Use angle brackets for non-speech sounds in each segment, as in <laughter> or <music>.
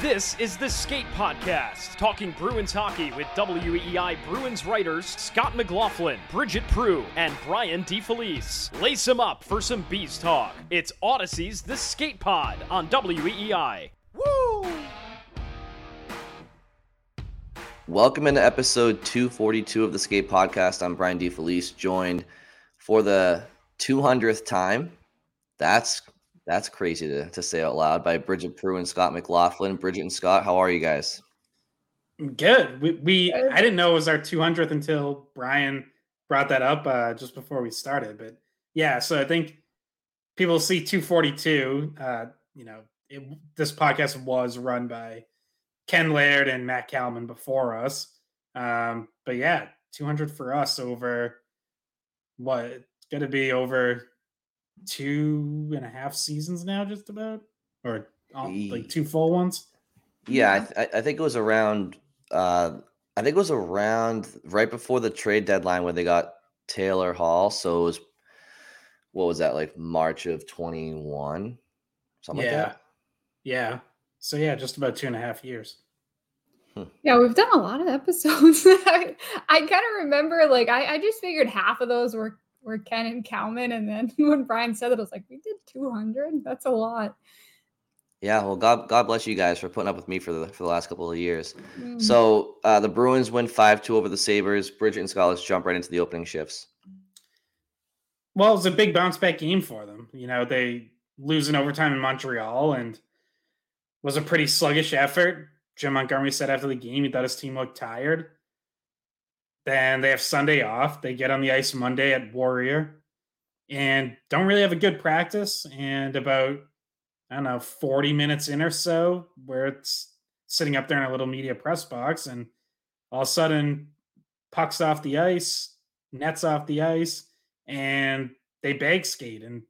This is the Skate Podcast, talking Bruins hockey with WEEI Bruins writers Scott McLaughlin, Bridgette Proulx, and Brian DeFelice. Lace them up for some Beast talk. It's Audacy's The Skate Pod on WEEI. Woo! Welcome into episode 242 of the Skate Podcast. I'm Brian DeFelice, joined for the 200th time. That's that's crazy to, to say out loud by Bridgette Proulx and Scott McLaughlin. Bridgette and Scott, how are you guys? Good. We, we I didn't know it was our 200th until Brian brought that up uh, just before we started. But yeah, so I think people see 242. Uh, you know, it, this podcast was run by Ken Laird and Matt Kalman before us. Um, but yeah, 200 for us over what? It's going to be over two and a half seasons now, just about, or like two full ones. Yeah, I, th- I think it was around. Uh, I think it was around right before the trade deadline when they got Taylor Hall. So it was what was that like March of twenty one, something yeah. like that. Yeah. So yeah, just about two and a half years. Yeah, we've done a lot of episodes. <laughs> I, I kind of remember, like, I, I just figured half of those were were Ken and Kalman. And then <laughs> when Brian said that, I was like, we did 200. That's a lot. Yeah, well, God, God bless you guys for putting up with me for the for the last couple of years. Mm-hmm. So uh, the Bruins win five two over the Sabres. Bridgette and Scott, let's jump right into the opening shifts. Well, it was a big bounce back game for them. You know, they lose in overtime in Montreal and was a pretty sluggish effort. Jim Montgomery said after the game he thought his team looked tired. Then they have Sunday off. They get on the ice Monday at Warrior and don't really have a good practice. And about, I don't know, 40 minutes in or so, where it's sitting up there in a little media press box, and all of a sudden, pucks off the ice, nets off the ice, and they bag skate and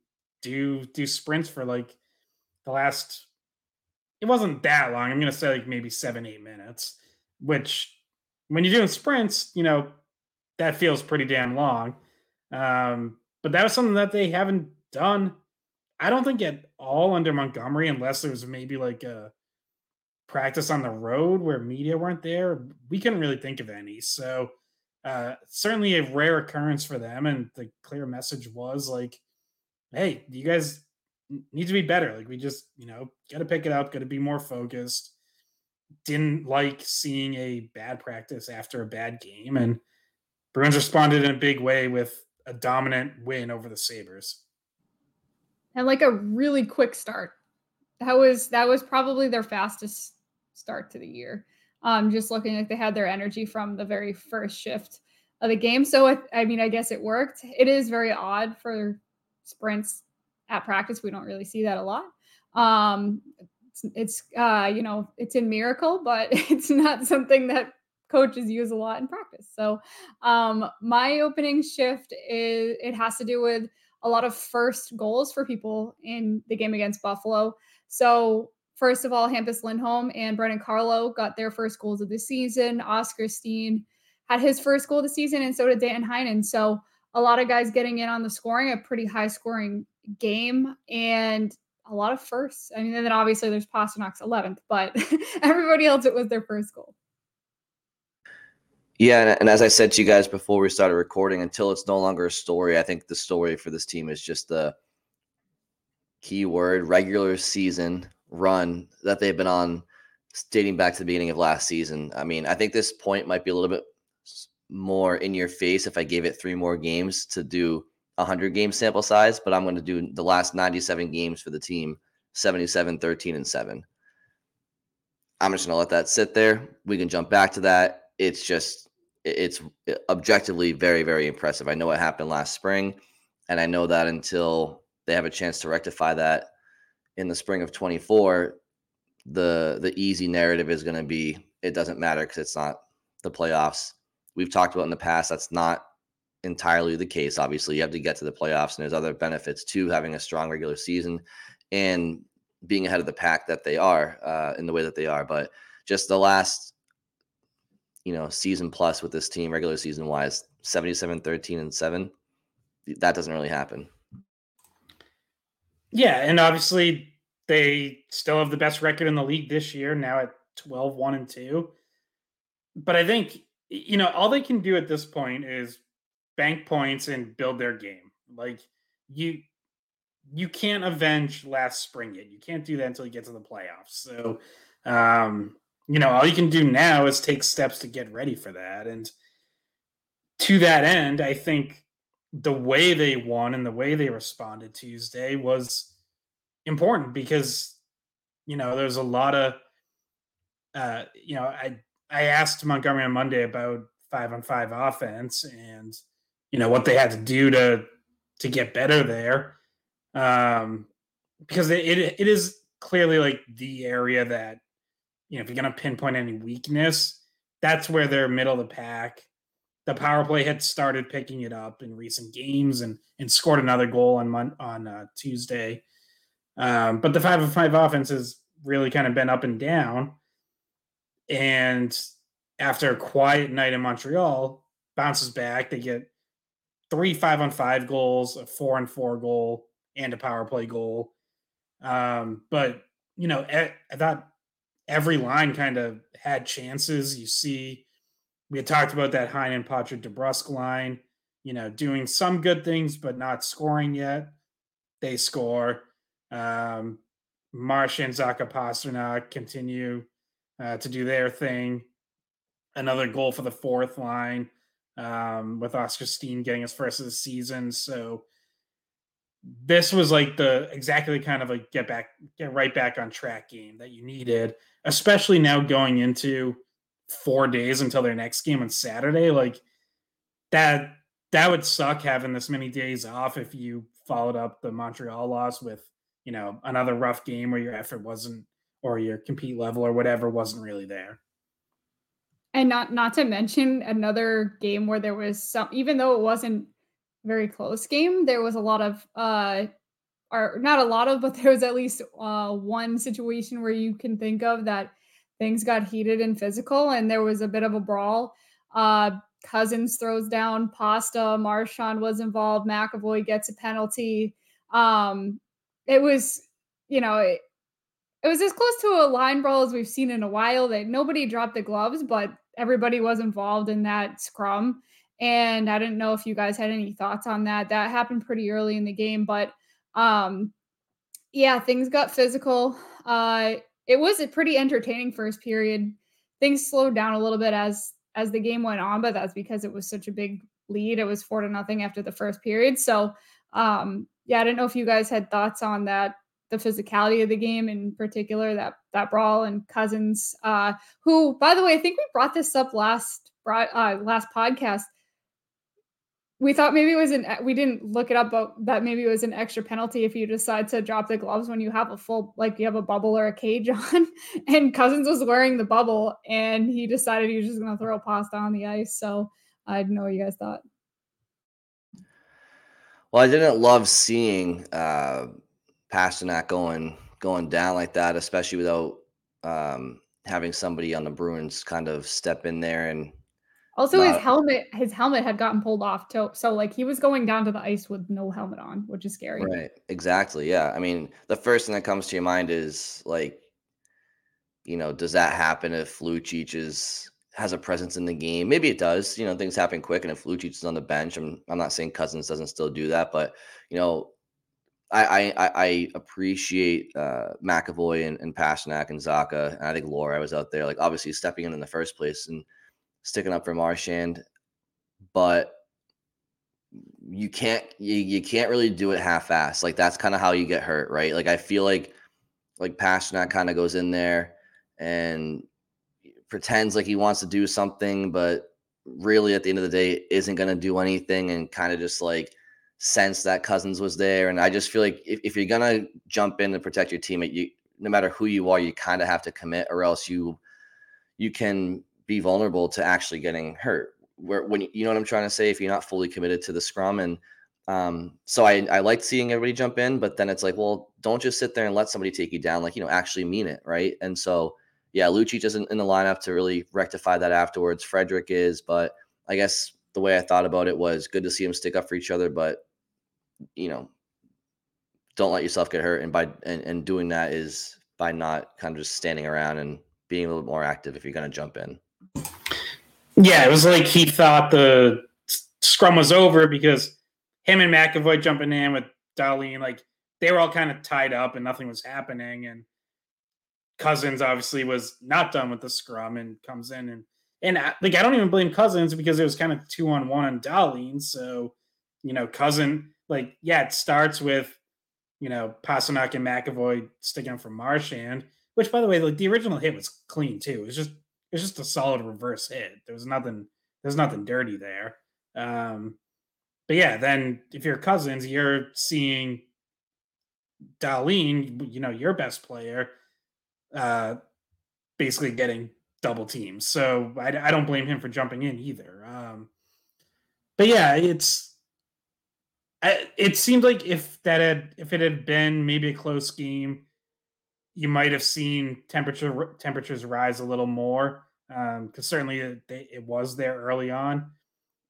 do do sprints for like the last it wasn't that long. I'm gonna say like maybe seven, eight minutes, which when you're doing sprints, you know, that feels pretty damn long. Um, but that was something that they haven't done. I don't think at all under Montgomery, unless there was maybe like a practice on the road where media weren't there. We couldn't really think of any. So uh, certainly a rare occurrence for them. And the clear message was like, hey, you guys need to be better. Like we just, you know, got to pick it up, got to be more focused didn't like seeing a bad practice after a bad game, and Bruins responded in a big way with a dominant win over the Sabres. And like a really quick start. That was that was probably their fastest start to the year. Um, just looking like they had their energy from the very first shift of the game. So I, I mean, I guess it worked. It is very odd for sprints at practice. We don't really see that a lot. Um, it's, it's uh, you know, it's a miracle, but <laughs> it's not something that coaches use a lot in practice. So um, my opening shift is it has to do with a lot of first goals for people in the game against Buffalo. So first of all, Hampus Lindholm and Brandon Carlo got their first goals of the season. Oskar Steen had his first goal of the season, and so did Dan Heinen. So a lot of guys getting in on the scoring, a pretty high scoring game. And a lot of firsts. I mean, and then obviously there's Pastrnak's 11th, but <laughs> everybody else, it was their first goal. Yeah, and as I said to you guys before we started recording, until it's no longer a story, I think the story for this team is just the keyword regular season run that they've been on dating back to the beginning of last season. I mean, I think this point might be a little bit more in your face if I gave it three more games to do 100 game sample size, but I'm going to do the last 97 games for the team 77, 13, and 7. I'm just going to let that sit there. We can jump back to that. It's just, it's objectively very, very impressive. I know what happened last spring, and I know that until they have a chance to rectify that in the spring of 24, the the easy narrative is going to be it doesn't matter because it's not the playoffs. We've talked about in the past that's not entirely the case. Obviously, you have to get to the playoffs, and there's other benefits to having a strong regular season and being ahead of the pack that they are uh, in the way that they are. But just the last, you know, season plus with this team, regular season wise, 77, 13, and 7, that doesn't really happen. Yeah. And obviously, they still have the best record in the league this year, now at 12, 1 and 2. But I think, you know, all they can do at this point is bank points and build their game. Like you you can't avenge last spring yet. You can't do that until you get to the playoffs. So um, you know, all you can do now is take steps to get ready for that. And to that end, I think the way they won and the way they responded Tuesday was important because you know there's a lot of uh, you know I I asked Montgomery on Monday about five on five offense and you know what they had to do to to get better there. Um because it, it, it is clearly like the area that you know if you're going to pinpoint any weakness that's where they're middle of the pack. The power play had started picking it up in recent games and and scored another goal on on uh, Tuesday. Um but the 5 of 5 offense has really kind of been up and down. And after a quiet night in Montreal bounces back they get three five on five goals, a four on four goal, and a power play goal. Um, but you know, I thought every line kind of had chances. You see, we had talked about that Heinen Frederic DeBrusk line, you know, doing some good things but not scoring yet. They score. Um, Marchand Zacha Pastrnak continue uh, to do their thing. Another goal for the fourth line um, with Oskar Steen getting his first of the season. So this was like the exactly kind of like get back, get right back on track game that you needed, especially now going into four days until their next game on Saturday. Like that, that would suck having this many days off if you followed up the Montreal loss with, you know, another rough game where your effort wasn't or your compete level or whatever wasn't really there. And not not to mention another game where there was some even though it wasn't very close game, there was a lot of uh or not a lot of, but <laughs> there was at least uh one situation where you can think of that things got heated and physical and there was a bit of a brawl. Uh Cozens throws down Pasta, Marchand was involved, McAvoy gets a penalty. Um it was, you know, it, it was as close to a line brawl as we've seen in a while that nobody dropped the gloves, but everybody was involved in that scrum. And I didn't know if you guys had any thoughts on that. That happened pretty early in the game, but um yeah, things got physical. Uh it was a pretty entertaining first period. Things slowed down a little bit as as the game went on, but that's because it was such a big lead. It was four to nothing after the first period. So um yeah, I didn't know if you guys had thoughts on that the physicality of the game in particular that that brawl and Cozens uh who by the way I think we brought this up last uh, last podcast. We thought maybe it was an we didn't look it up but that maybe it was an extra penalty if you decide to drop the gloves when you have a full like you have a bubble or a cage <laughs> on. And Cozens was wearing the bubble and he decided he was just going to throw pasta on the ice. So i didn't know what you guys thought. Well i didn't love seeing uh Pastrnak going going down like that, especially without um, having somebody on the Bruins kind of step in there and also not... his helmet his helmet had gotten pulled off too. So like he was going down to the ice with no helmet on, which is scary. Right. Exactly. Yeah. I mean, the first thing that comes to your mind is like, you know, does that happen if Lucic is has a presence in the game? Maybe it does. You know, things happen quick, and if Lucic is on the bench, I'm I'm not saying Cozens doesn't still do that, but you know, I, I, I appreciate uh, McAvoy and, and Pastrnak and Zacha, and I think Lohrei was out there, like obviously stepping in in the first place and sticking up for Marchand. But you can't you, you can't really do it half fast. Like that's kind of how you get hurt, right? Like I feel like like Pastrnak kind of goes in there and pretends like he wants to do something, but really at the end of the day isn't going to do anything and kind of just like sense that Cozens was there. And I just feel like if, if you're to jump in and protect your teammate, you no matter who you are, you kind of have to commit or else you you can be vulnerable to actually getting hurt. Where when you know what I'm trying to say, if you're not fully committed to the scrum and um, so I, I like seeing everybody jump in, but then it's like, well, don't just sit there and let somebody take you down. Like, you know, actually mean it. Right. And so, yeah, Lucic isn't in the lineup to really rectify that afterwards. Frederic is, but I guess the way I thought about it was good to see them stick up for each other, but you know, don't let yourself get hurt. And by and, and doing that is by not kind of just standing around and being a little more active if you're going to jump in. Yeah, it was like he thought the scrum was over because him and McAvoy jumping in with Dahlin, like they were all kind of tied up and nothing was happening. And Cozens obviously was not done with the scrum and comes in and and like I don't even blame Cozens because it was kind of two on one on Dahlin. So you know, Cousin like yeah, it starts with you know Pastrnak and McAvoy sticking for Marchand, which by the way, like the original hit was clean too. It was just it was just a solid reverse hit. There was nothing there's nothing dirty there. Um, but yeah, then if you're Cozens, you're seeing Dahlin, you know, your best player, uh, basically getting double teams. So I, I don't blame him for jumping in either. Um, but yeah, it's I, it seemed like if that had if it had been maybe a close game, you might have seen temperature temperatures rise a little more because um, certainly it, it was there early on.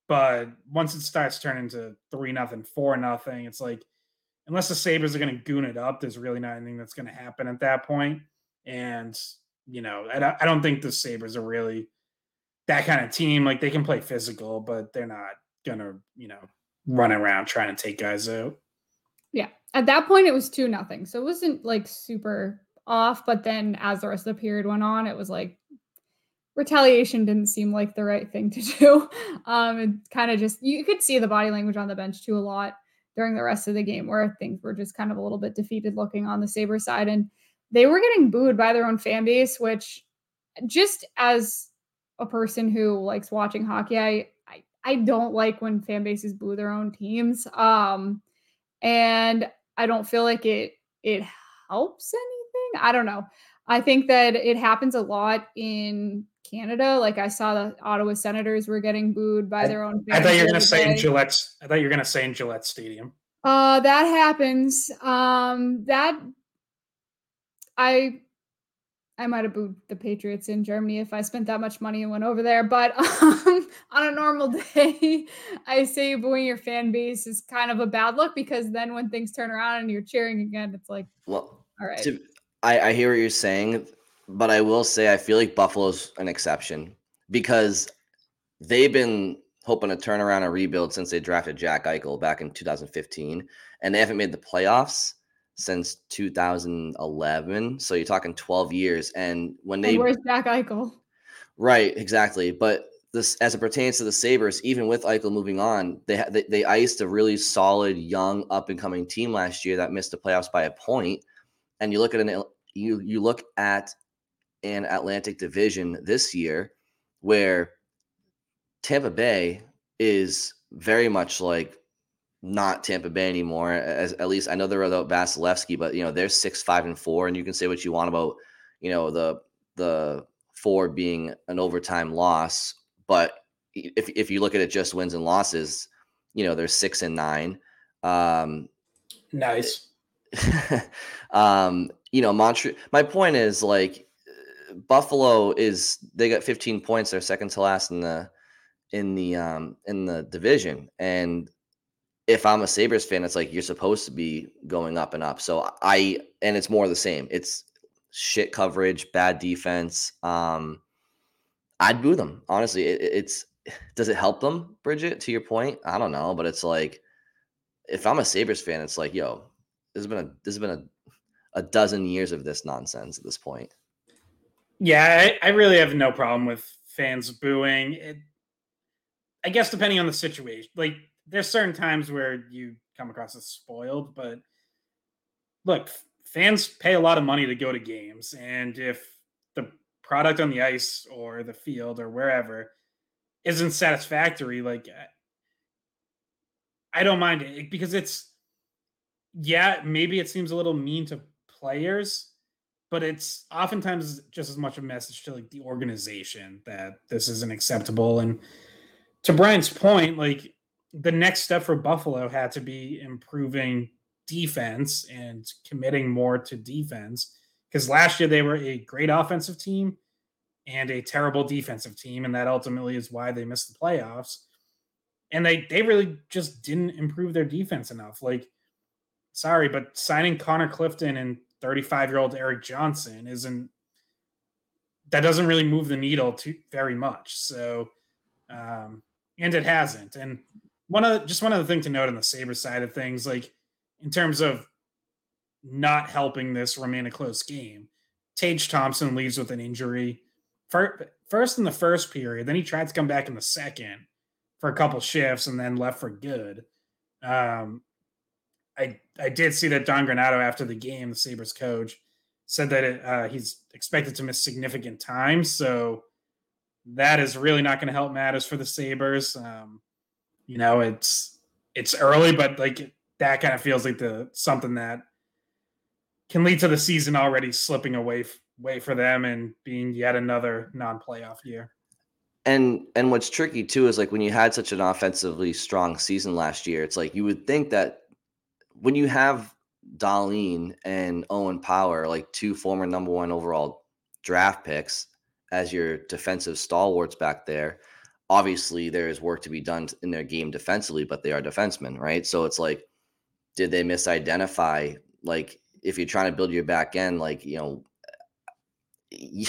But once it starts turning to three nothing, four nothing, it's like unless the Sabres are going to goon it up, there's really not anything that's going to happen at that point. And you know, I, I don't think the Sabres are really that kind of team. Like they can play physical, but they're not gonna, you know, run around trying to take guys out. Yeah. At that point it was two nothing. So it wasn't like super off, but then as the rest of the period went on, it was like retaliation didn't seem like the right thing to <laughs> do. Um, and kind of just you could see the body language on the bench too a lot during the rest of the game where things were just kind of a little bit defeated looking on the Sabre side. And they were getting booed by their own fan base, which just as a person who likes watching hockey, I I, I don't like when fan bases boo their own teams. Um, and I don't feel like it it helps anything. I don't know. I think that it happens a lot in Canada. Like I saw the Ottawa Senators were getting booed by their own. I thought you were going to say in Gillette. I thought you were going to say in Gillette Stadium. Uh, that happens. Um, that I I might have booed the Patriots in Germany if I spent that much money and went over there. But <laughs> um, on a normal day, <laughs> I say booing your fan base is kind of a bad look because then when things turn around and you're cheering again, it's like, well, all right. To, I, I hear what you're saying, but I will say I feel like Buffalo's an exception because they've been hoping to turn around a rebuild since they drafted Jack Eichel back in 2015, and they haven't made the playoffs since 2011. So you're talking 12 years. And when they and where's Jack Eichel? Right, exactly. But this, as it pertains to the Sabres, even with Eichel moving on, they they, they iced a really solid, young, up and coming team last year that missed the playoffs by a point. And you look at an you you look at an Atlantic Division this year where Tampa Bay is very much like not Tampa Bay anymore. As at least I know they're without Vasilevskiy, but you know they're six, five, and four, and you can say what you want about you know the the four being an overtime loss, but if if you look at it just wins and losses, you know they're six and nine. Um, nice. <laughs> um, you know, Montreal. My point is like Buffalo is they got 15 points. They're second to last in the in the um in the division, and if I'm a Sabres fan, it's like you're supposed to be going up and up. So I and it's more the same. It's shit coverage, bad defense. Um, I'd boo them honestly. It, it's <sighs> does it help them, Bridgette? To your point, I don't know, but it's like if I'm a Sabres fan, it's like yo, this has been a this has been a a dozen years of this nonsense at this point. Yeah, I, I really have no problem with fans booing. It, I guess depending on the situation, like there's certain times where you come across as spoiled, but look, fans pay a lot of money to go to games, and if the product on the ice or the field or wherever isn't satisfactory, like I don't mind it because it's yeah, maybe it seems a little mean to players, but it's oftentimes just as much a message to like the organization that this isn't acceptable. And to Brian's point, like the next step for Buffalo had to be improving defense and committing more to defense because last year they were a great offensive team and a terrible defensive team, and that ultimately is why they missed the playoffs. And they they really just didn't improve their defense enough. Like, sorry, but signing Connor Clifton and 35 year old Erik Johnson isn't that doesn't really move the needle too very much. So, um, and it hasn't. And one just one other thing to note on the Sabre side of things, like in terms of not helping this remain a close game. Tage Thompson leaves with an injury. First in the first period, then he tried to come back in the second for a couple shifts and then left for good. Um, I I did see that Don Granato after the game, the Sabres coach, said that it, uh, he's expected to miss significant time. So that is really not going to help matters for the Sabres. Um, you know, it's it's early, but like that kind of feels like the something that can lead to the season already slipping away way for them and being yet another non-playoff year. And and what's tricky too is like when you had such an offensively strong season last year, it's like you would think that when you have Dahlin and Owen Power, like two former number one overall draft picks, as your defensive stalwarts back there, obviously there is work to be done in their game defensively, but they are defensemen, right? So it's like, did they misidentify? Like, if you're trying to build your back end, like, you know, <laughs>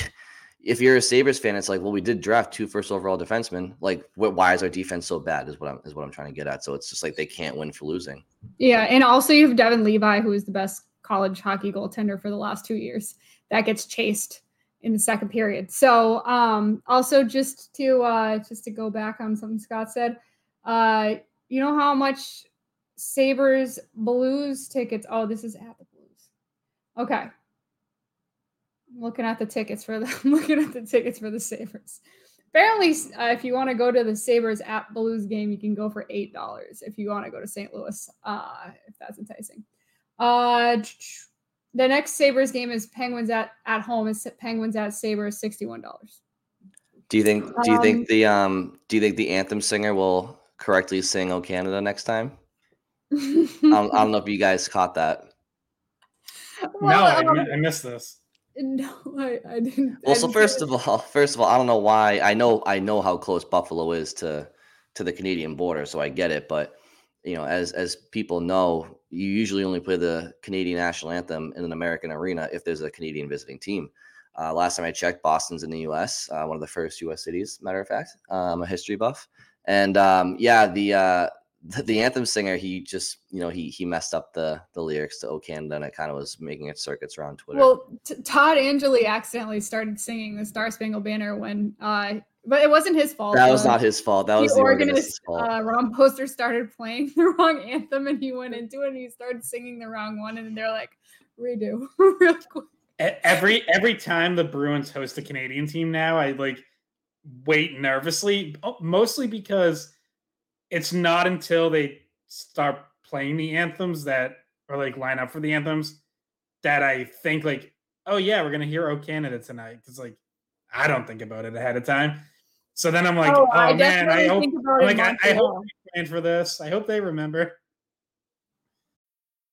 if you're a Sabres fan, it's like, well, we did draft two first overall defensemen. Like, why is our defense so bad? Is what I'm is what I'm trying to get at. So it's just like they can't win for losing. Yeah, and also you have Devon Levi, who is the best college hockey goaltender for the last two years. That gets chased in the second period. So um, also just to uh, just to go back on something Scott said, uh, you know how much Sabres Blues tickets? Oh, this is at the Blues. Okay. I'm looking at the tickets for the <laughs> I'm looking at the tickets for the Sabres. Apparently, uh, if you want to go to the Sabres at Blues game, you can go for eight dollars. If you want to go to St. Louis, uh, if that's enticing. Uh, the next Sabres game is Penguins at at home. Is Penguins at Sabres sixty one dollars. Do you think? Do you um, think the um? Do you think the anthem singer will correctly sing "O Canada" next time? I, don't, I, don't, know if you guys caught that. <laughs> Well, no, um, I, I, missed this. No, I, I didn't. Well, so first of all, <laughs> first of all, I don't know why. I know I know how close Buffalo is to to the Canadian border, so I get it. But you know, as as people know, you usually only play the Canadian national anthem in an American arena if there's a Canadian visiting team. Uh, last time I checked, Boston's in the U.S., uh, one of the first U.S. cities. Matter of fact, I'm a history buff, and um, yeah, the, uh, the, the anthem singer, he just you know he he messed up the the lyrics to "O Canada," and it kind of was making its circuits around Twitter. Well, t- Todd Angilly accidentally started singing the Star Spangled Banner when uh, but it wasn't his fault. That was not his fault. That was the, organist. fault. Uh, Ron Poster started playing <laughs> the wrong anthem, and he went into it and he started singing the wrong one, and they're like, redo <laughs> real quick. Every every time the Bruins host a Canadian team now, I like wait nervously, oh, mostly because it's not until they start playing the anthems that or like line up for the anthems that I think like, oh yeah, we're gonna hear "O Canada" tonight. Cause like I don't think about it ahead of time. So then I'm like, oh, oh I man, I hope, like, I, I hope they plan for this. I hope they remember.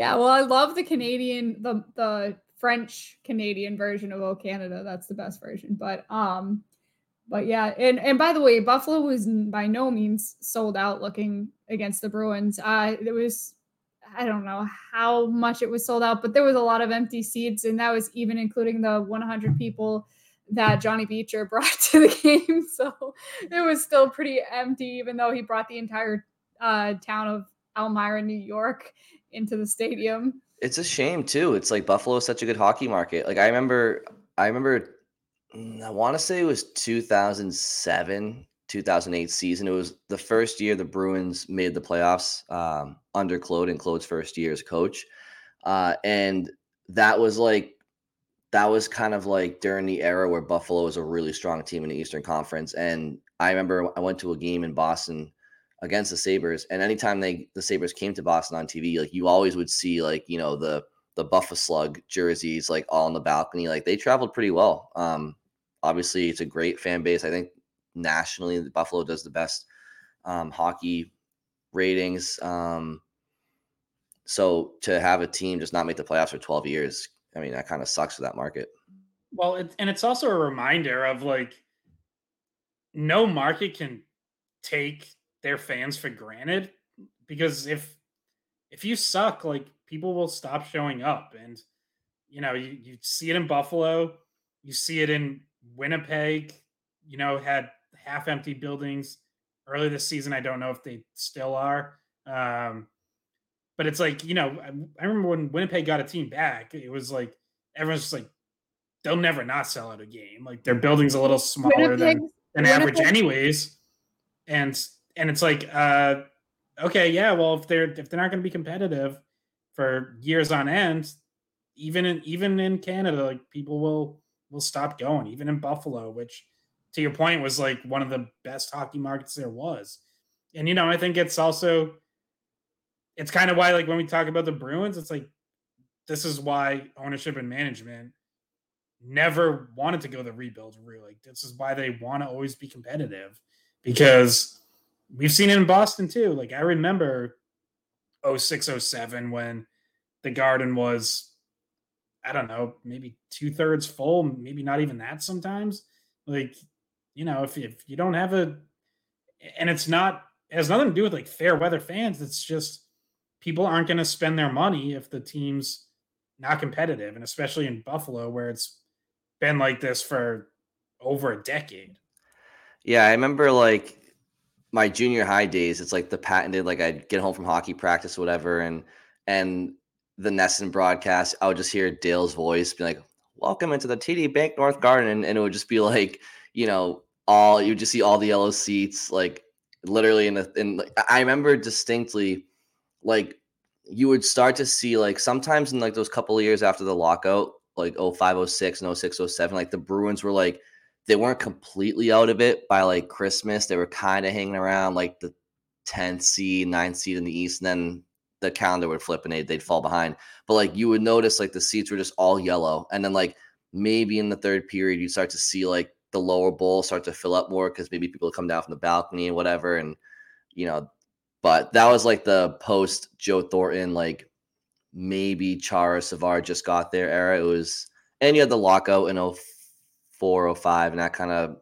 Yeah, well, I love the Canadian, the the French Canadian version of O Canada. That's the best version. But um, but yeah, and and by the way, Buffalo was by no means sold out looking against the Bruins. Uh, it was I don't know how much it was sold out, but there was a lot of empty seats, and that was even including the 100 people that Johnny Beecher <laughs> brought to the game. <laughs> So it was still pretty empty, even though he brought the entire uh, town of Elmira, New York, into the stadium. It's a shame too. It's like Buffalo is such a good hockey market. Like I remember, I remember, mm, I want to say it was 2007, 2008 season. It was the first year the Bruins made the playoffs um, under Claude and Claude's first year as coach, uh, and that was like that was kind of like during the era where Buffalo was a really strong team in the Eastern Conference. And I remember I went to a game in Boston against the Sabres, and anytime they the Sabres came to Boston on TV, like you always would see like you know the the Buffalo Slug jerseys like all on the balcony. Like they traveled pretty well. Um, obviously, it's a great fan base. I think nationally, Buffalo does the best um, hockey ratings. Um, so to have a team just not make the playoffs for 12 years, I mean, that kind of sucks for that market. Well, it, and it's also a reminder of like no market can take their fans for granted because if if you suck, like people will stop showing up, and you know you, you see it in Buffalo, you see it in Winnipeg. You know, had half empty buildings early this season. I don't know if they still are. Um, but it's like, you know, I, I, remember when Winnipeg got a team back, it was like everyone's just like, they'll never not sell out a game. Like their building's a little smaller Winnipeg, than, than average, anyways. And and it's like, uh, okay, yeah, well, if they're if they're not going to be competitive for years on end, even in even in Canada, like people will will stop going. Even in Buffalo, which to your point was like one of the best hockey markets there was. And you know, I think it's also it's kind of why like when we talk about the Bruins, it's like this is why ownership and management never wanted to go the rebuild route. Like This is why they want to always be competitive because we've seen it in Boston too. Like I remember 0607 when the garden was I don't know, maybe two thirds full, maybe not even that sometimes. Like, you know, if, if you don't have a and it's not it has nothing to do with like fair weather fans, it's just people aren't going to spend their money if the team's not competitive, and especially in Buffalo where it's been like this for over a decade. Yeah, I remember like my junior high days. It's like the patented like I'd get home from hockey practice, whatever, and and the NESN broadcast, I would just hear Dale's voice be like, "Welcome into the TD Banknorth Garden," and it would just be <laughs> like, you know, all you would just see all the yellow seats, like literally in the in. like, I remember distinctly like you would start to see like sometimes in like those couple of years after the lockout, like 0506 and 0607, like the Bruins were like they weren't completely out of it by like Christmas. They were kind of hanging around like the 10th seed, 9th seed in the East, and then the calendar would flip and they'd, they'd fall behind. But like you would notice like the seats were just all yellow. And then like maybe in the third period, you start to see like the lower bowl start to fill up more because maybe people come down from the balcony and whatever. And, you know, but that was like the post Joe Thornton, like maybe Chara Savard just got there era. It was, and you had the lockout in 04, 05, and that kind of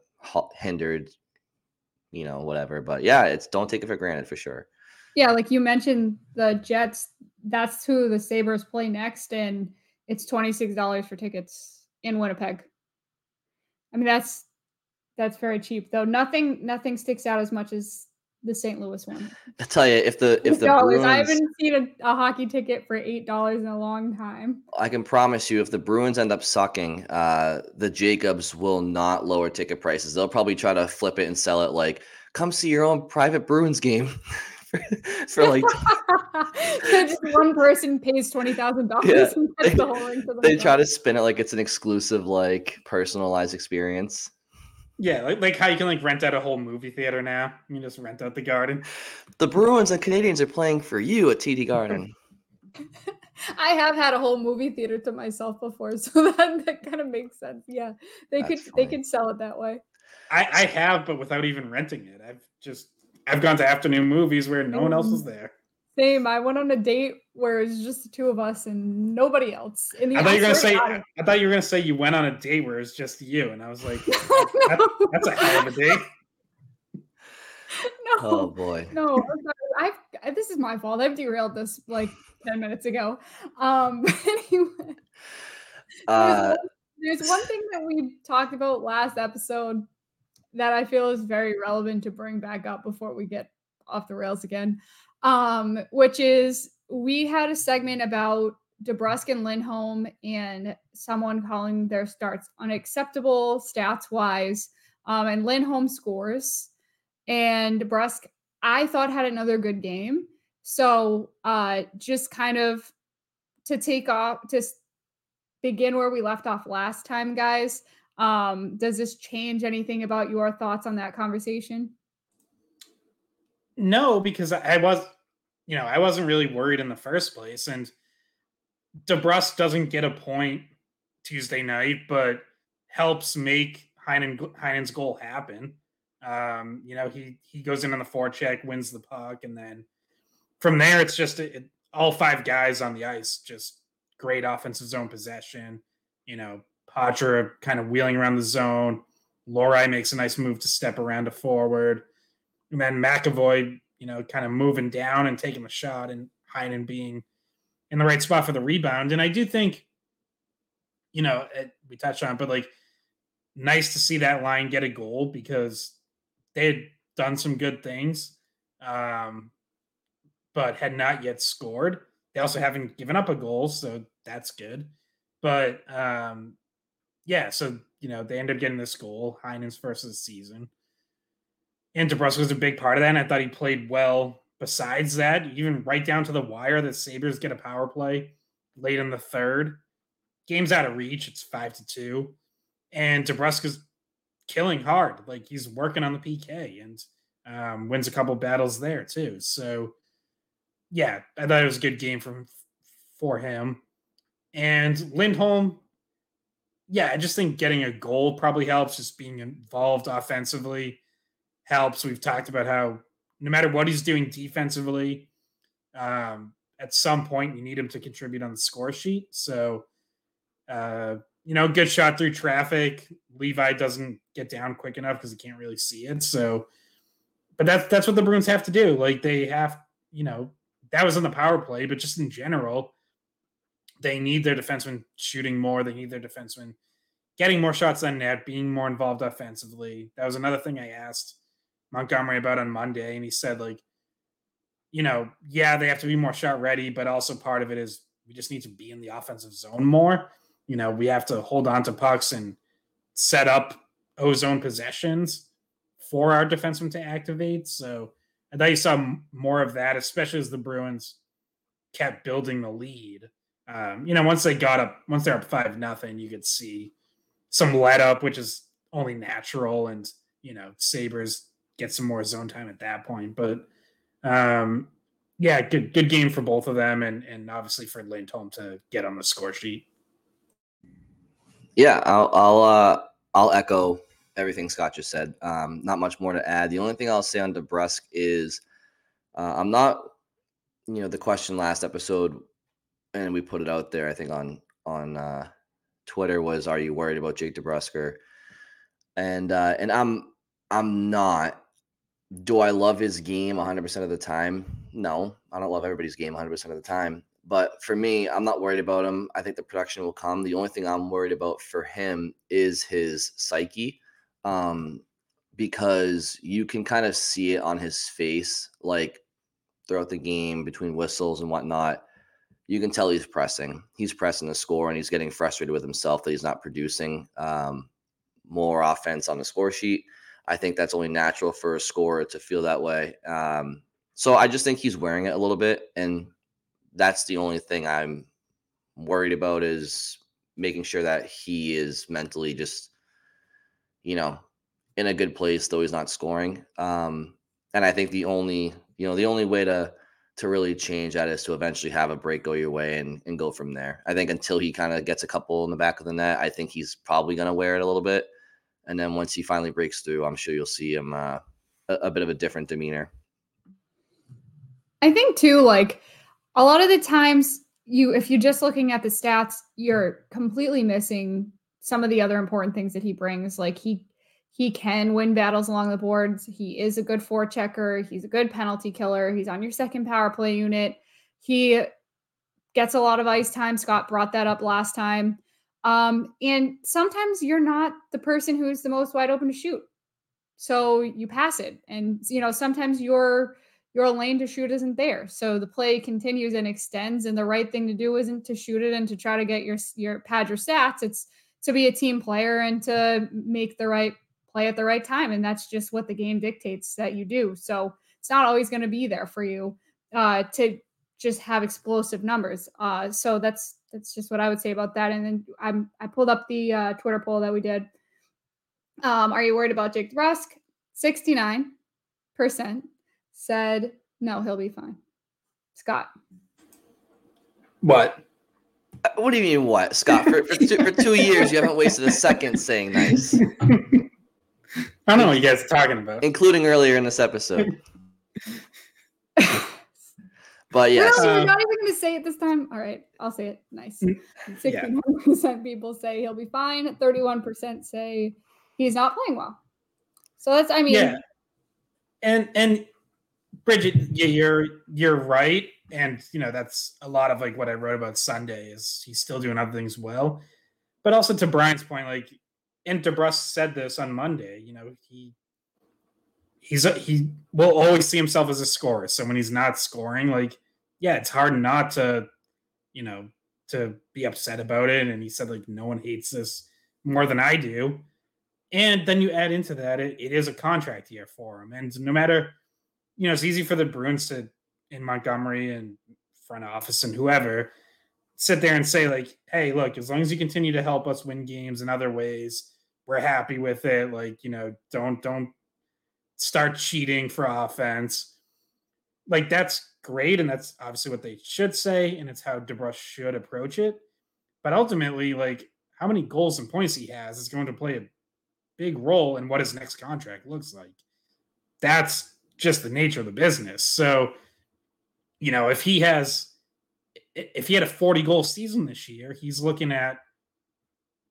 hindered, you know, whatever. But yeah, it's don't take it for granted for sure. Yeah, like you mentioned, the Jets, that's who the Sabres play next, and it's $26 for tickets in Winnipeg. I mean, that's that's very cheap though. Nothing nothing sticks out as much as the St. Louis one. I tell you, if the if <laughs> the Bruins, I haven't seen a, a, hockey ticket for eight dollars in a long time. I can promise you, if the Bruins end up sucking, uh, the Jacobs will not lower ticket prices. They'll probably try to flip it and sell it like, "Come see your own private Bruins game." <laughs> for, for like <laughs> so just one person pays twenty thousand yeah. dollars. They, the whole thing. they try to spin it like it's an exclusive, like personalized experience. Yeah, like, like how you can like rent out a whole movie theater now. You can just rent out the garden. The Bruins and Canadiens are playing for you at TD Garden. <laughs> I have had a whole movie theater to myself before, <laughs> so that, that kind of makes sense. Yeah, they That's could they could sell it that way. I, I have, but without even renting it. I've just I've gone to afternoon movies where no one else was mm. there. Same. I went on a date where it was just the two of us and nobody else. In the I thought you were gonna say to I thought you were gonna say you went on a date where it's just you, and I was like, <laughs> no, that's, that's a hell of a date. <laughs> no, Oh boy. no. I'm. I've this is my fault. I've derailed this like ten minutes ago. Um, <laughs> anyway, Uh, one, there's one thing that we talked about last episode that I feel is very relevant to bring back up before we get off the rails again. Um, which is we had a segment about DeBrusk and Lindholm and someone calling their starts unacceptable stats wise. Um, and Lindholm scores, and DeBrusk I thought had another good game. So uh, just kind of to take off to begin where we left off last time, guys. Um, does this change anything about your thoughts on that conversation? No, because I was, you know, I wasn't really worried in the first place, and DeBrusk doesn't get a point Tuesday night, but helps make Heinen, Heinen's goal happen. Um, you know, he he goes in on the forecheck, wins the puck, and then from there, it's just it, all five guys on the ice, just great offensive zone possession. You know, Patra kind of wheeling around the zone. Lohrei makes a nice move to step around a forward. And then McAvoy, you know, kind of moving down and taking the shot, and Heinen being in the right spot for the rebound. And I do think, you know, it, we touched on, it, but like, nice to see that line get a goal because they had done some good things, um, but had not yet scored. They also haven't given up a goal, so that's good. But um, yeah, so you know they ended up getting this goal, Heinen's first of the season. And DeBrusk was a big part of that. And I thought he played well besides that, even right down to the wire. The Sabres get a power play late in the third. Game's out of reach. It's five to two. And DeBrusk is killing hard. Like he's working on the PK and um, wins a couple battles there too. So yeah, I thought it was a good game from for him. And Lindholm, yeah, I just think getting a goal probably helps. Just being involved offensively helps. We've talked about how no matter what he's doing defensively, um, at some point you need him to contribute on the score sheet. So, uh, you know, good shot through traffic. Levi doesn't get down quick enough because he can't really see it. So, but that's that's what the Bruins have to do. Like they have, you know, that was on the power play, but just in general, they need their defensemen shooting more. They need their defensemen getting more shots on net, being more involved offensively. That was another thing I asked Montgomery about on Monday, and he said like, you know, yeah, they have to be more shot ready, but also part of it is we just need to be in the offensive zone more. You know, we have to hold on to pucks and set up ozone possessions for our defensemen to activate. So I thought you saw more of that, especially as the Bruins kept building the lead. Um, you know, once they got up, once they're up five nothing, you could see some let up, which is only natural, and you know, Sabres get some more zone time at that point. But um, yeah, good good game for both of them, and and obviously for Lindholm to get on the score sheet. Yeah, I'll I'll uh, I'll echo everything Scott just said. Um, not much more to add. The only thing I'll say on DeBrusk is uh, I'm not, you know, the question last episode, and we put it out there. I think on on uh, Twitter was, "Are you worried about Jake DeBrusker?" And uh, and I'm I'm not. Do I love his game 100% of the time? No, I don't love everybody's game 100% of the time. But for me, I'm not worried about him. I think the production will come. The only thing I'm worried about for him is his psyche, um, because you can kind of see it on his face, like throughout the game between whistles and whatnot. You can tell he's pressing. He's pressing the score, and he's getting frustrated with himself that he's not producing um, more offense on the score sheet. I think that's only natural for a scorer to feel that way. Um, so I just think he's wearing it a little bit, and that's the only thing I'm worried about is making sure that he is mentally just, you know, in a good place, though he's not scoring. Um, and I think the only, you know, the only way to to really change that is to eventually have a break go your way and, and go from there. I think until he kind of gets a couple in the back of the net, I think he's probably going to wear it a little bit. And then once he finally breaks through, I'm sure you'll see him uh, a, a bit of a different demeanor. I think too, like a lot of the times you if you're just looking at the stats, you're completely missing some of the other important things that he brings. Like he he can win battles along the boards. He is a good forechecker. He's a good penalty killer. He's on your second power play unit. He gets a lot of ice time. Scott brought that up last time. Um, and sometimes you're not the person who's the most wide open to shoot. So you pass it. And you know, sometimes your your lane to shoot isn't there. So the play continues and extends. And the right thing to do isn't to shoot it and to try to get your your pad your stats. It's to be a team player and to make the right play at the right time. And that's just what the game dictates that you do. So it's not always going to be there for you uh, to just have explosive numbers. Uh, so that's that's just what I would say about that. And then I'm I pulled up the uh, Twitter poll that we did. Um, are you worried about Jake DeBrusk? 69% said no, he'll be fine. Scott. What? Uh, what do you mean, what, Scott? For, for, two, for two years, you haven't wasted a second saying nice. <laughs> I don't know what you guys are talking about. Including earlier in this episode. <laughs> but yes. Really? You're not even going to say it this time? All right. I'll say it. Nice. 61% yeah. people say he'll be fine. 31% say he's not playing well. So that's, I mean. Yeah. And, and, Bridgette, yeah, you're you're right, and you know that's a lot of like what I wrote about Sunday is he's still doing other things well, but also to Brian's point, like and DeBrusk said this on Monday. You know, he he's a, he will always see himself as a scorer. So when he's not scoring, like yeah, it's hard not to, you know, to be upset about it. And he said like no one hates this more than I do. And then you add into that it, it is a contract year for him, and no matter, you know, it's easy for the Bruins to in Montgomery and front office and whoever sit there and say like, hey, look, as long as you continue to help us win games in other ways, we're happy with it. Like, you know, don't don't start cheating for offense. Like that's great, and that's obviously what they should say, and it's how DeBrusk should approach it. But ultimately, like how many goals and points he has is going to play a big role in what his next contract looks like. That's just the nature of the business. So, you know, if he has if he had a 40 goal season this year, he's looking at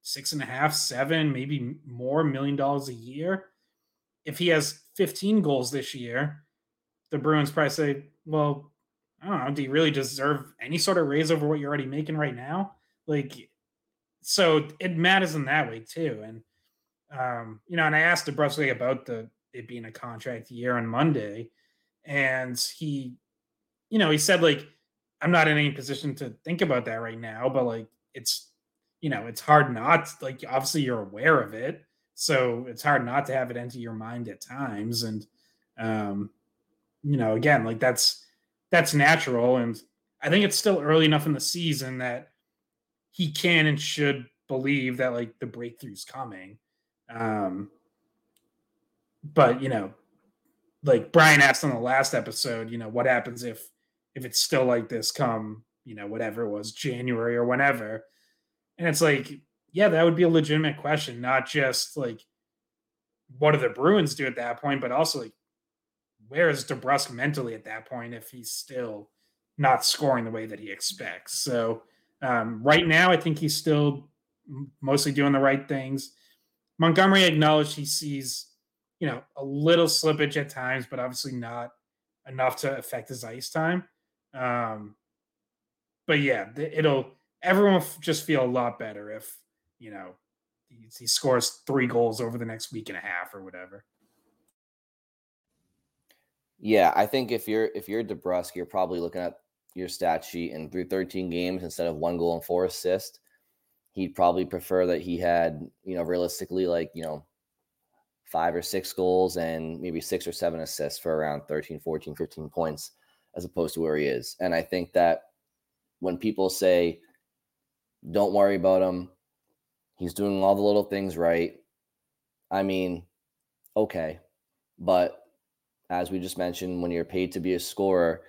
six and a half, seven, maybe more million dollars a year. If he has 15 goals this year, the Bruins probably say, well, I don't know, do you really deserve any sort of raise over what you're already making right now? Like, so it matters in that way too. And, um, you know, and I asked DeBrusk about the it being a contract year on Monday, and he, you know, he said like, I'm not in any position to think about that right now, but like, it's you know, it's hard not like obviously you're aware of it. So it's hard not to have it enter your mind at times. And um, you know, again, like that's that's natural. And I think it's still early enough in the season that he can and should believe that like the breakthrough's coming. Um, but you know, like Brian asked on the last episode, you know, what happens if if it's still like this come, you know, whatever it was, January or whenever. And it's like, yeah, that would be a legitimate question, not just like what do the Bruins do at that point, but also like where is DeBrusk mentally at that point if he's still not scoring the way that he expects. So um, right now, I think he's still mostly doing the right things. Montgomery acknowledged he sees, you know, a little slippage at times, but obviously not enough to affect his ice time. Um, but yeah, it'll everyone will just feel a lot better if you know he, he scores three goals over the next week and a half or whatever. Yeah, I think if you're if you're DeBrusk, you're probably looking at your stat sheet and through 13 games instead of one goal and four assists. He'd probably prefer that he had, you know, realistically like, you know, five or six goals and maybe six or seven assists for around 13, 14, 15 points as opposed to where he is. And I think that when people say, don't worry about him. He's doing all the little things right. I mean, okay. But as we just mentioned, when you're paid to be a scorer,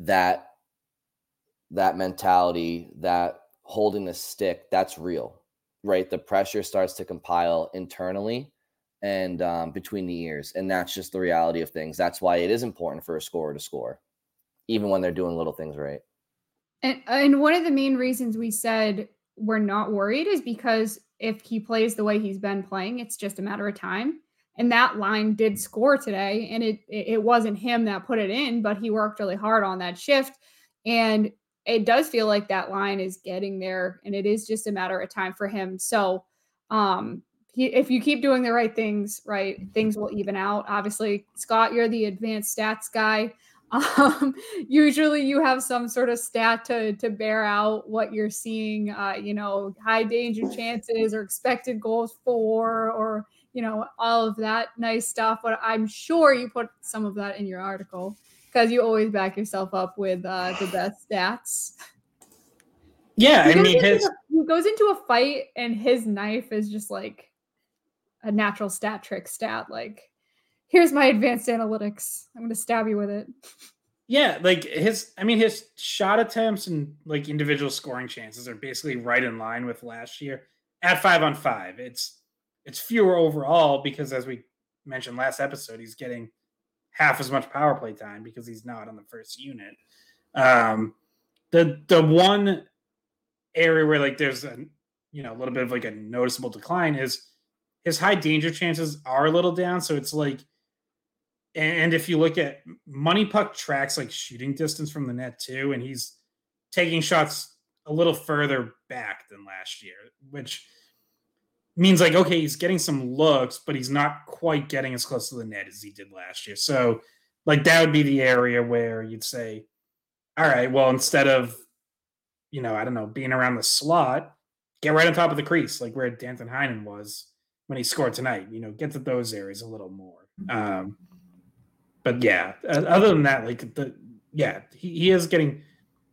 that that mentality, that holding the stick, that's real, right? The pressure starts to compile internally and um, between the ears, and that's just the reality of things. That's why it is important for a scorer to score, even when they're doing little things right. And and one of the main reasons we said we're not worried is because if he plays the way he's been playing, it's just a matter of time. And that line did score today, and it it wasn't him that put it in, but he worked really hard on that shift. And it does feel like that line is getting there, and it is just a matter of time for him. So, um, he, if you keep doing the right things, right, things will even out. Obviously, Scott, you're the advanced stats guy. <laughs> Um, usually you have some sort of stat to to bear out what you're seeing, uh, you know, high danger chances or expected goals for, or you know, all of that nice stuff. But I'm sure you put some of that in your article because you always back yourself up with uh, the best stats. Yeah, I mean, his a, he goes into a fight and his knife is just like a natural stat trick stat, like here's my advanced analytics. I'm going to stab you with it. Yeah, like his, I mean, his shot attempts and like individual scoring chances are basically right in line with last year at five on five. It's it's fewer overall because, as we mentioned last episode, he's getting half as much power play time because he's not on the first unit. Um, the the one area where like there's a you know a little bit of like a noticeable decline is his high danger chances are a little down. So it's like and if you look at MoneyPuck tracks like shooting distance from the net too, and he's taking shots a little further back than last year, which means like okay, he's getting some looks, but he's not quite getting as close to the net as he did last year. So like that would be the area where you'd say, all right, well instead of you know I don't know being around the slot, get right on top of the crease like where Danton Heinen was when he scored tonight. You know, get to those areas a little more. Um, but yeah, other than that, like the yeah, he, he is getting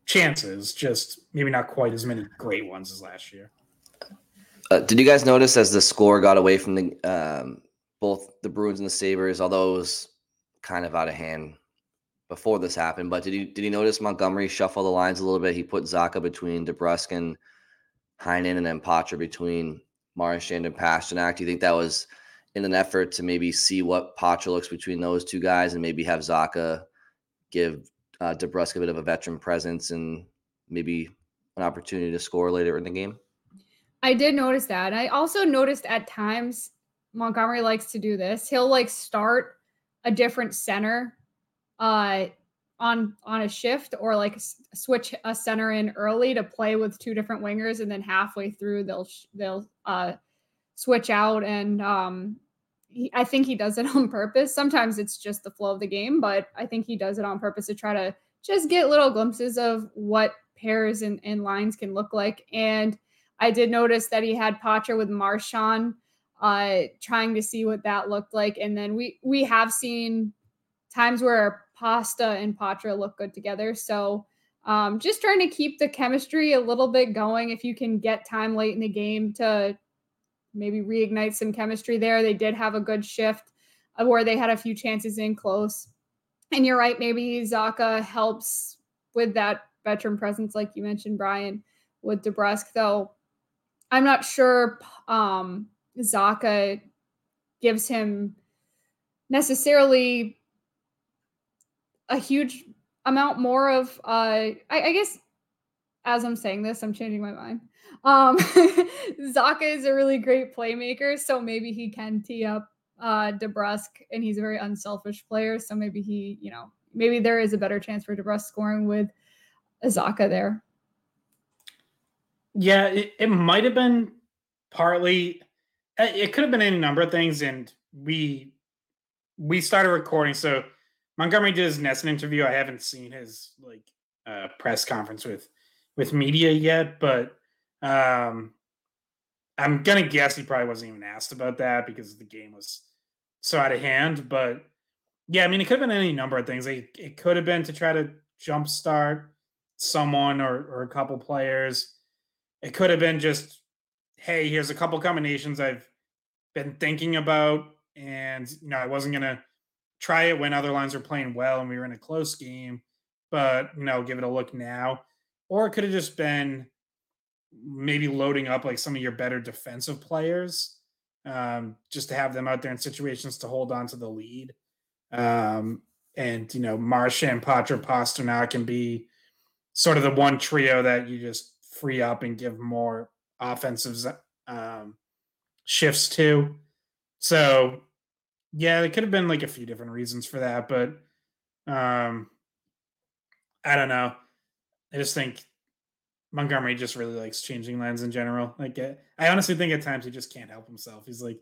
chances, just maybe not quite as many great ones as last year. Uh, did you guys notice as the score got away from the um, both the Bruins and the Sabres, although it was kind of out of hand before this happened, but did you did you notice Montgomery shuffle the lines a little bit? He put Zacha between DeBrusk and Heinen, and then Poitras between Marchand and Pastrnak. Do you think that was in an effort to maybe see what Poitras looks between those two guys and maybe have Zacha give uh, DeBrusk a bit of a veteran presence and maybe an opportunity to score later in the game? I did notice that. I also noticed at times Montgomery likes to do this. He'll like start a different center uh on on a shift or like switch a center in early to play with two different wingers and then halfway through they'll they'll uh switch out and um he, I think he does it <laughs> on purpose. Sometimes it's just the flow of the game, but I think he does it on purpose to try to just get little glimpses of what pairs and, and lines can look like. And I did notice that he had Poitras with Marchand, uh, trying to see what that looked like. And then we we have seen times where Pasta and Poitras look good together. So um, just trying to keep the chemistry a little bit going. If you can get time late in the game to maybe reignite some chemistry there. They did have a good shift uh, where they had a few chances in close. And you're right, maybe Zacha helps with that veteran presence, like you mentioned, Brian, with DeBrusk, though. I'm not sure um, Zacha gives him necessarily a huge amount more of uh I, I, guess as I'm saying this, I'm changing my mind. Um, <laughs> Zacha is a really great playmaker, so maybe he can tee up uh, DeBrusk, and he's a very unselfish player. So maybe he, you know, maybe there is a better chance for DeBrusk scoring with Zacha there. Yeah, it, it might have been partly. Uh, it could have been any number of things, and we we started recording. So Montgomery did his NESN interview. I haven't seen his like uh, press conference with with media yet, but um, I'm gonna guess he probably wasn't even asked about that because the game was so out of hand. But yeah, I mean, it could have been any number of things. It, it could have been to try to jumpstart someone or, or a couple players. It could have been just, hey, here's a couple combinations I've been thinking about and you know I wasn't gonna try it when other lines were playing well and we were in a close game, but you know give it a look now. Or it could have just been maybe loading up like some of your better defensive players, um, just to have them out there in situations to hold on to the lead. Um, and you know Marchand, Poitras, Pastrnak can be sort of the one trio that you just free up and give more offensive um, shifts to. So, yeah, it could have been like a few different reasons for that, but um, I don't know. I just think Montgomery just really likes changing lines in general. Like, uh, I honestly think at times he just can't help himself. He's like,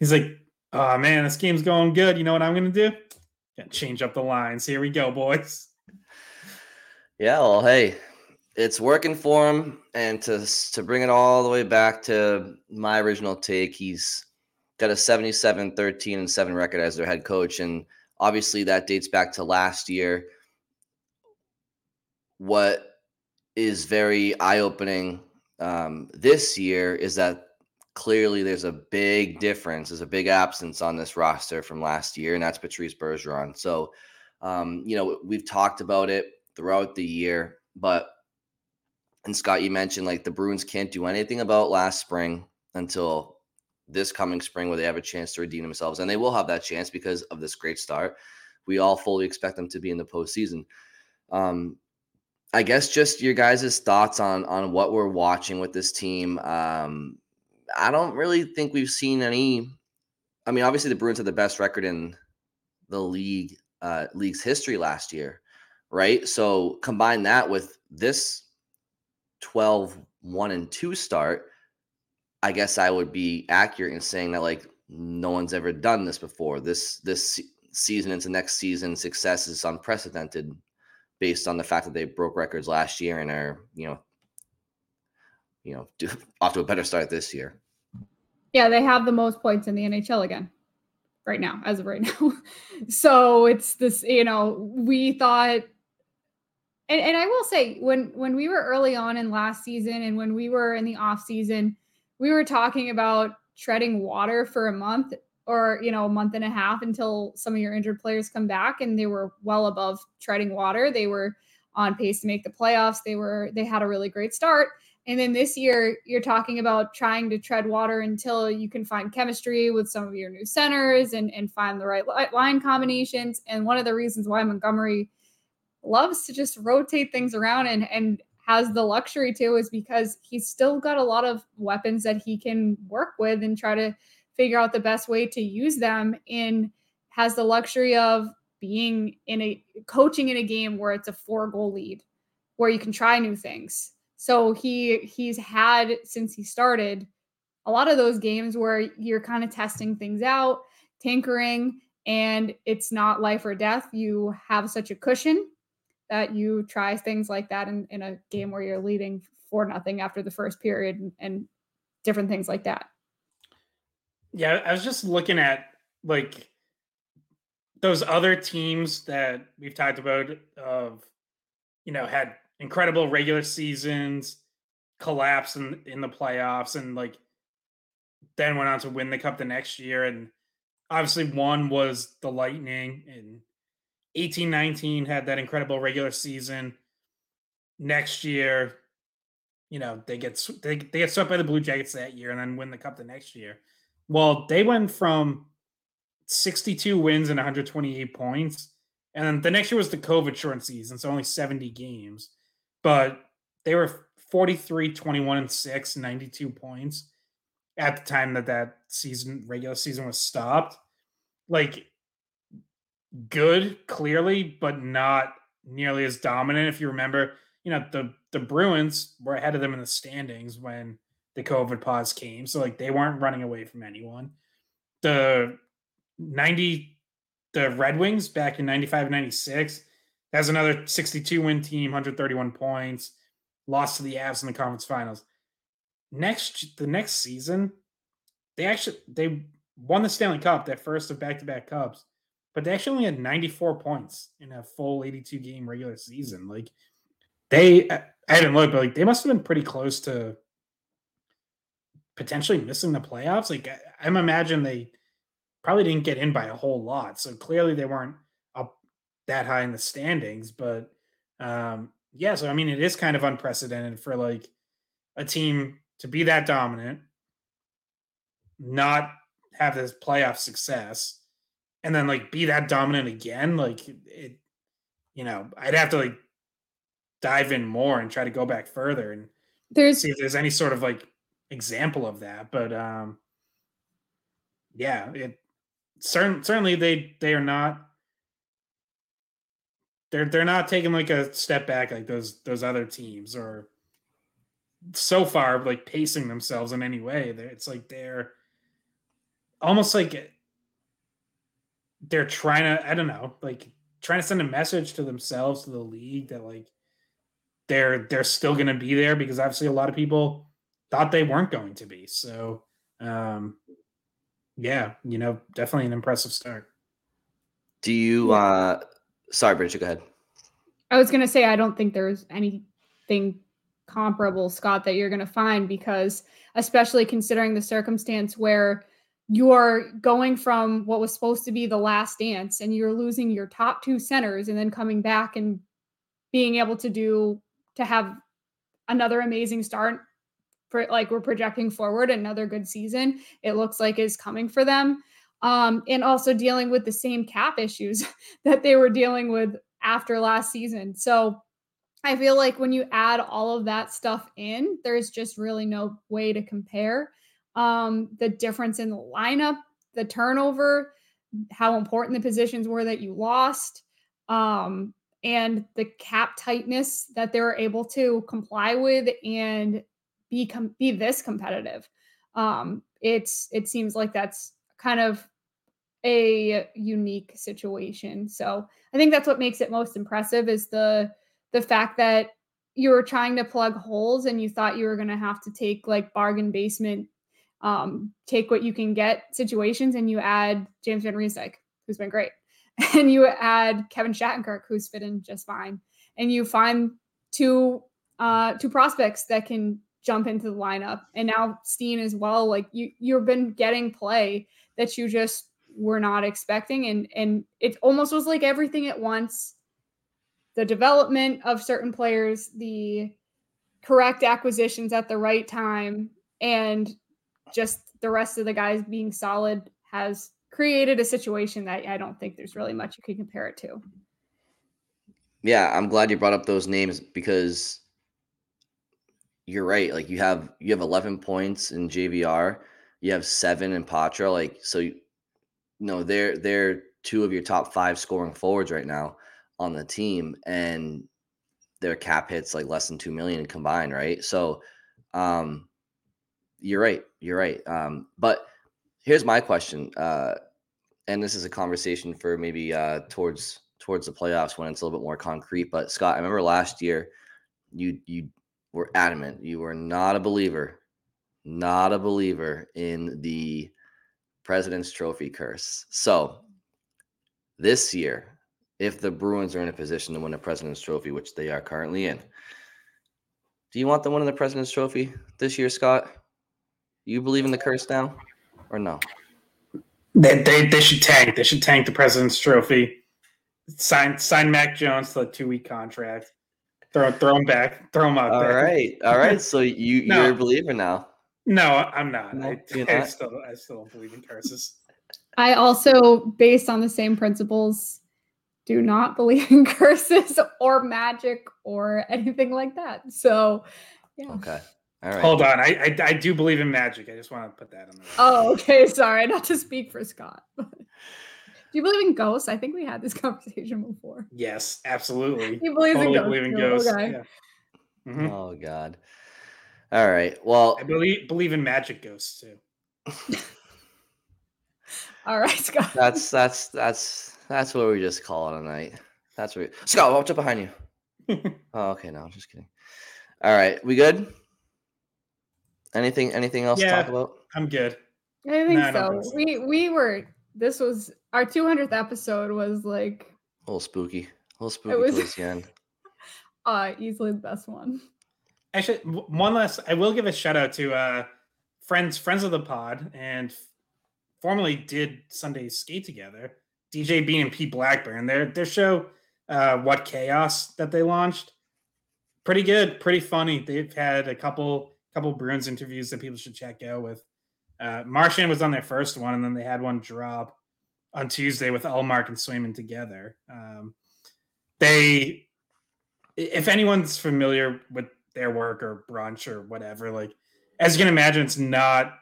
he's like, oh man, this game's going good. You know what I'm gonna do? Gonna change up the lines. Here we go, boys. Yeah, well, hey, it's working for him. And to to bring it all the way back to my original take, he's got a 77, 13, and 7 record as their head coach. And obviously that dates back to last year. What is very eye-opening um, this year is that clearly there's a big difference. There's a big absence on this roster from last year, and that's Patrice Bergeron. So, um, you know, we've talked about it throughout the year, but and Scott, you mentioned like the Bruins can't do anything about last spring until this coming spring where they have a chance to redeem themselves. And they will have that chance because of this great start. We all fully expect them to be in the postseason. Um, I guess just your guys' thoughts on on what we're watching with this team. Um, I don't really think we've seen any. I mean, obviously the Bruins had the best record in the league uh, league's history last year, right? So combine that with this 12 1 and 2 start, I guess I would be accurate in saying that like no one's ever done this before. This this season into next season success is unprecedented based on the fact that they broke records last year and are, you know, you know, <laughs> off to a better start this year. Yeah, they have the most points in the NHL again right now, as of right <laughs> now. so it's this, you know, we thought and, and I will say when when we were early on in last season and when we were in the off season, we were talking about treading water for a month or you know a month and a half until some of your injured players come back and they were well above treading water. They were on pace to make the playoffs. They were they had a really great start. And then this year you're talking about trying to tread water until you can find chemistry with some of your new centers and and find the right line combinations. And one of the reasons why montgomery loves to just rotate things around and and has the luxury to is because he's still got a lot of weapons that he can work with and try to figure out the best way to use them in has the luxury of being in a coaching in a game where it's a four goal lead where you can try new things so he he's had since he started a lot of those games where you're kind of testing things out tinkering and it's not life or death you have such a cushion that you try things like that in, in a game where you're leading for nothing after the first period and, and different things like that. Yeah, I was just looking at like those other teams that we've talked about of you know had incredible regular seasons, collapse in in the playoffs, and like then went on to win the cup the next year. And obviously, one was the Lightning, and eighteen nineteen had that incredible regular season. Next year, you know, they get they, they get swept by the Blue Jackets that year and then win the cup the next year. Well, they went from 62 wins and 128 points. And then the next year was the COVID short season, so only 70 games. But they were 43, 21, and 6, 92 points at the time that that season, regular season was stopped. Like, good, clearly, but not nearly as dominant. If you remember, you know, the the Bruins were ahead of them in the standings when the COVID pause came. So like they weren't running away from anyone. The 90 the Red Wings back in 95 96 has another 62 win team, 131 points, lost to the Avs in the conference finals. Next the next season, they actually they won the Stanley Cup, their first of back-to-back cups but they actually only had 94 points in a full 82 game regular season. Like they, I hadn't looked, but like they must have been pretty close to potentially missing the playoffs. Like I'm imagine they probably didn't get in by a whole lot. So clearly they weren't up that high in the standings. But um, yeah, so I mean, it is kind of unprecedented for like a team to be that dominant, not have this playoff success, and then like be that dominant again. Like it, you know, I'd have to like dive in more and try to go back further and There's see if there's any sort of like example of that. But um yeah, it certain certainly they they are not they're they're not taking like a step back like those those other teams or so far like pacing themselves in any way. It's like they're almost like they're trying to I don't know, like trying to send a message to themselves to the league that like they're they're still going to be there because obviously a lot of people thought they weren't going to be. So um yeah, you know, definitely an impressive start. Do you uh sorry, Bridgette, go ahead. I was gonna say I don't think there's anything comparable, Scott, that you're gonna find because especially considering the circumstance where you're going from what was supposed to be the last dance and you're losing your top two centers and then coming back and being able to do to have another amazing start for like we're projecting forward another good season it looks like is coming for them. Um and also dealing with the same cap issues <laughs> that they were dealing with after last season. So i feel like when you add all of that stuff in there's just really no way to compare um the difference in the lineup the turnover how important the positions were that you lost um and the cap tightness that they were able to comply with and be com- be this competitive. Um, it's it seems like that's kind of a unique situation. So I think that's what makes it most impressive is the the fact that you were trying to plug holes and you thought you were going to have to take like bargain basement um, take what you can get situations and you add James Van Riemsdyk, who's been great <laughs> and you add Kevin Shattenkirk, who's fit in just fine, and you find two uh, two prospects that can jump into the lineup, and now Steen as well. Like you, you've been getting play that you just were not expecting, and and it almost was like everything at once. The development of certain players, the correct acquisitions at the right time, and just the rest of the guys being solid has created a situation that I don't think there's really much you can compare it to. Yeah, I'm glad you brought up those names because you're right. Like you have you have 11 points in JVR, you have seven in Poitras. Like so, you know they're they're two of your top five scoring forwards right now on the team, and their cap hits like less than two million combined. Right, so um, you're right. You're right. Um, but here's my question uh, and this is a conversation for maybe uh, towards towards the playoffs when it's a little bit more concrete but scott i remember last year you you were adamant you were not a believer not a believer in the president's trophy curse so this year if the bruins are in a position to win a president's trophy which they are currently in do you want them winning the president's trophy this year scott you believe in the curse now or no? They, they, they should tank. They should tank the President's Trophy. Sign sign Mac Jones to a two week contract. Throw throw him back. Throw them out. All there. right, all right. So <laughs> you No. you're a believer now. No, I'm not. No, I, you're I not? still I still don't believe in curses. I also, based on the same principles, do not <laughs> believe in curses or magic or anything like that. So, yeah. Okay. All right. Hold on. I, I I do believe in magic. I just want to put that on the Oh, okay. Sorry, not to speak for Scott. <laughs> but- do you believe in ghosts? I think we had this <laughs> conversation before. Yes, absolutely. <laughs> He believes totally in ghosts. believe in ghosts. okay. Yeah. Mhm. Oh God. All right. Well, I believe believe in magic ghosts too. <laughs> All right, Scott. that's that's that's that's what we just call it a night. That's what. We, Scott, what's up behind you? Oh, okay. No, I'm just kidding. All right, we good? Anything? Anything else to talk about? I'm good. I think No, I don't so. We we were. This was our 200th episode. Was like A little spooky. A little spooky it was- towards the end. <laughs> uh easily the best one. Actually, w- one last. I will give a shout out to uh, friends friends of the pod and formerly did Sunday Skate together. DJ Bean and Pete Blackburn. Their their show, uh, What Chaos, that they launched, pretty good, pretty funny. They've had a couple couple Bruins interviews that people should check out. With uh, Marchand was on their first one, and then they had one drop on Tuesday with Ullmark and Swayman together. Um, they, if anyone's familiar with their work or brunch or whatever, like as you can imagine, it's not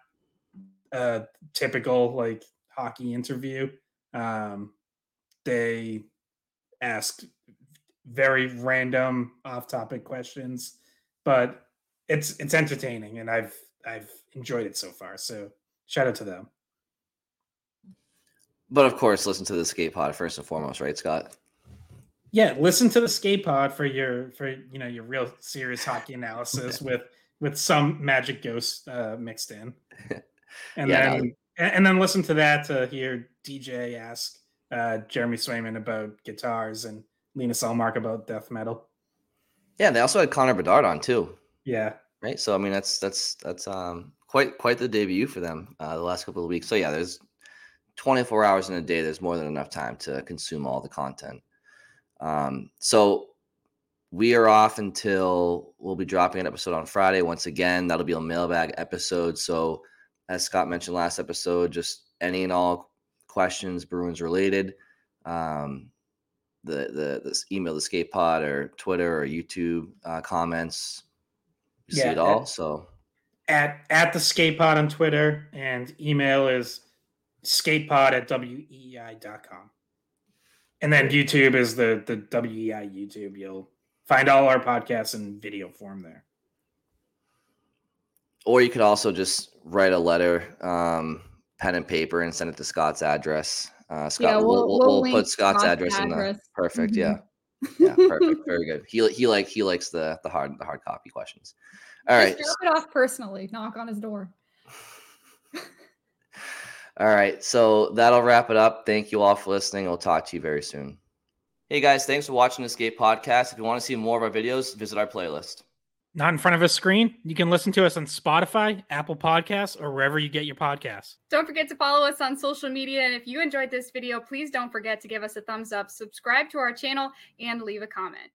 a typical like hockey interview. Um, they ask very random off-topic questions, but it's it's entertaining, and I've I've enjoyed it so far. So shout out to them. But of course, listen to the skate pod first and foremost, right, Scott? Yeah, listen to the skate pod for your for you know your real serious hockey analysis <laughs> with with some magic ghost uh, mixed in, <laughs> and yeah, then and then listen to that to hear DJ ask uh, Jeremy Swayman about guitars and Linus Ullmark about death metal. Yeah, they also had Connor Bedard on too. Yeah. Right. So I mean, that's that's that's um quite quite the debut for them uh, the last couple of weeks. So yeah, there's 24 hours in a day. There's more than enough time to consume all the content. Um, so we are off until we'll be dropping an episode on Friday. Once again, that'll be a mailbag episode. So as Scott mentioned last episode, just any and all questions Bruins related. Um, the the this email the skate pod or Twitter or YouTube uh, comments. You yeah, see it all. At, so at at the skate pod on Twitter and email is skatepod at weei.com. And then YouTube is the the WEEI YouTube. You'll find all our podcasts in video form there. Or you could also just write a letter, um, pen and paper, and send it to Scott's address. Uh, Scott, yeah, we'll, we'll, we'll, we'll put Scott's, Scott's address, address, in the perfect. Mm-hmm. Yeah, yeah, perfect. Very good. He he like he likes the the hard the hard copy questions. All right, drop it off personally. Knock on his door. all right, so that'll wrap it up. Thank you all for listening. We'll talk to you very soon. Hey guys, thanks for watching this Skate podcast. If you want to see more of our videos, visit our playlist not in front of a screen, you can listen to us on Spotify, Apple Podcasts, or wherever you get your podcasts. Don't forget to follow us on social media. And if you enjoyed this video, please don't forget to give us a thumbs up, subscribe to our channel, and leave a comment.